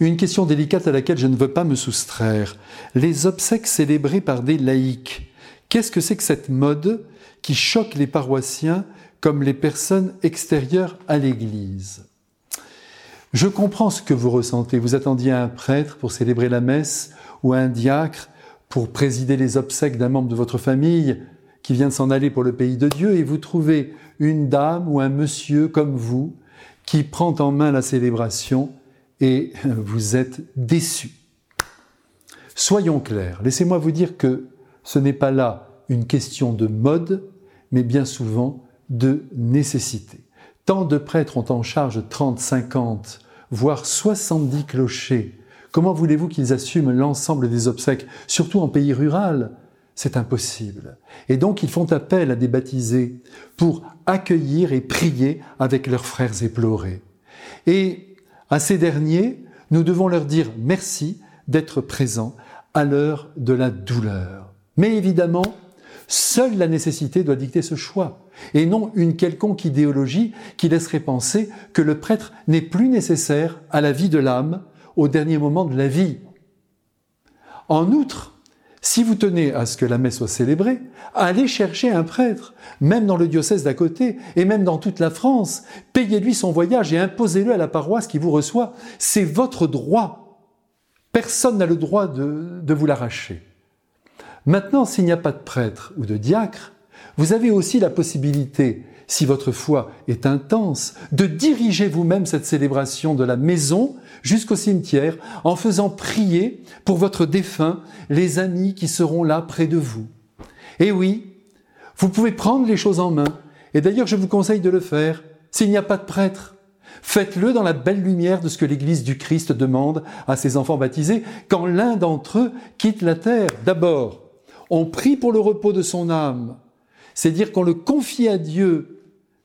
Une question délicate à laquelle je ne veux pas me soustraire. Les obsèques célébrées par des laïcs. Qu'est-ce que c'est que cette mode qui choque les paroissiens comme les personnes extérieures à l'Église? Je comprends ce que vous ressentez. Vous attendiez un prêtre pour célébrer la messe ou un diacre pour présider les obsèques d'un membre de votre famille qui vient de s'en aller pour le pays de Dieu et vous trouvez une dame ou un monsieur comme vous qui prend en main la célébration et vous êtes déçu. Soyons clairs, laissez-moi vous dire que ce n'est pas là une question de mode, mais bien souvent de nécessité. Tant de prêtres ont en charge 30, 50, voire 70 clochers. Comment voulez-vous qu'ils assument l'ensemble des obsèques, surtout en pays rural? C'est impossible. Et donc ils font appel à des baptisés pour accueillir et prier avec leurs frères éplorés. Et à ces derniers, nous devons leur dire merci d'être présents à l'heure de la douleur. Mais évidemment, seule la nécessité doit dicter ce choix, et non une quelconque idéologie qui laisserait penser que le prêtre n'est plus nécessaire à la vie de l'âme au dernier moment de la vie. En outre, si vous tenez à ce que la messe soit célébrée, allez chercher un prêtre, même dans le diocèse d'à côté, et même dans toute la France. Payez-lui son voyage et imposez-le à la paroisse qui vous reçoit. C'est votre droit. Personne n'a le droit de, de vous l'arracher. Maintenant, s'il n'y a pas de prêtre ou de diacre, vous avez aussi la possibilité si votre foi est intense, de diriger vous-même cette célébration de la maison jusqu'au cimetière en faisant prier pour votre défunt les amis qui seront là près de vous. Et oui, vous pouvez prendre les choses en main, et d'ailleurs je vous conseille de le faire s'il n'y a pas de prêtre. Faites-le dans la belle lumière de ce que l'Église du Christ demande à ses enfants baptisés quand l'un d'entre eux quitte la terre. D'abord, on prie pour le repos de son âme, c'est dire qu'on le confie à Dieu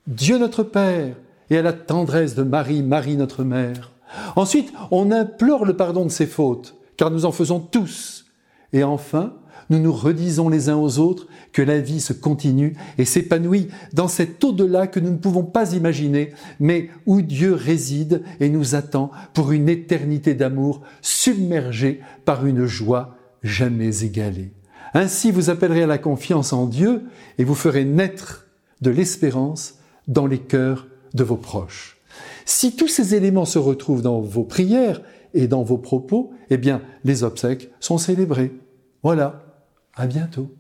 Dieu notre Père, et à la tendresse de Marie, Marie notre Mère. Ensuite, on implore le pardon de ses fautes, car nous en faisons tous. Et enfin, nous nous redisons les uns aux autres que la vie se continue et s'épanouit dans cet au-delà que nous ne pouvons pas imaginer, mais où Dieu réside et nous attend pour une éternité d'amour submergée par une joie jamais égalée. Ainsi, vous appellerez à la confiance en Dieu et vous ferez naître de l'espérance dans les cœurs de vos proches. Si tous ces éléments se retrouvent dans vos prières et dans vos propos, eh bien, les obsèques sont célébrées. Voilà. À bientôt.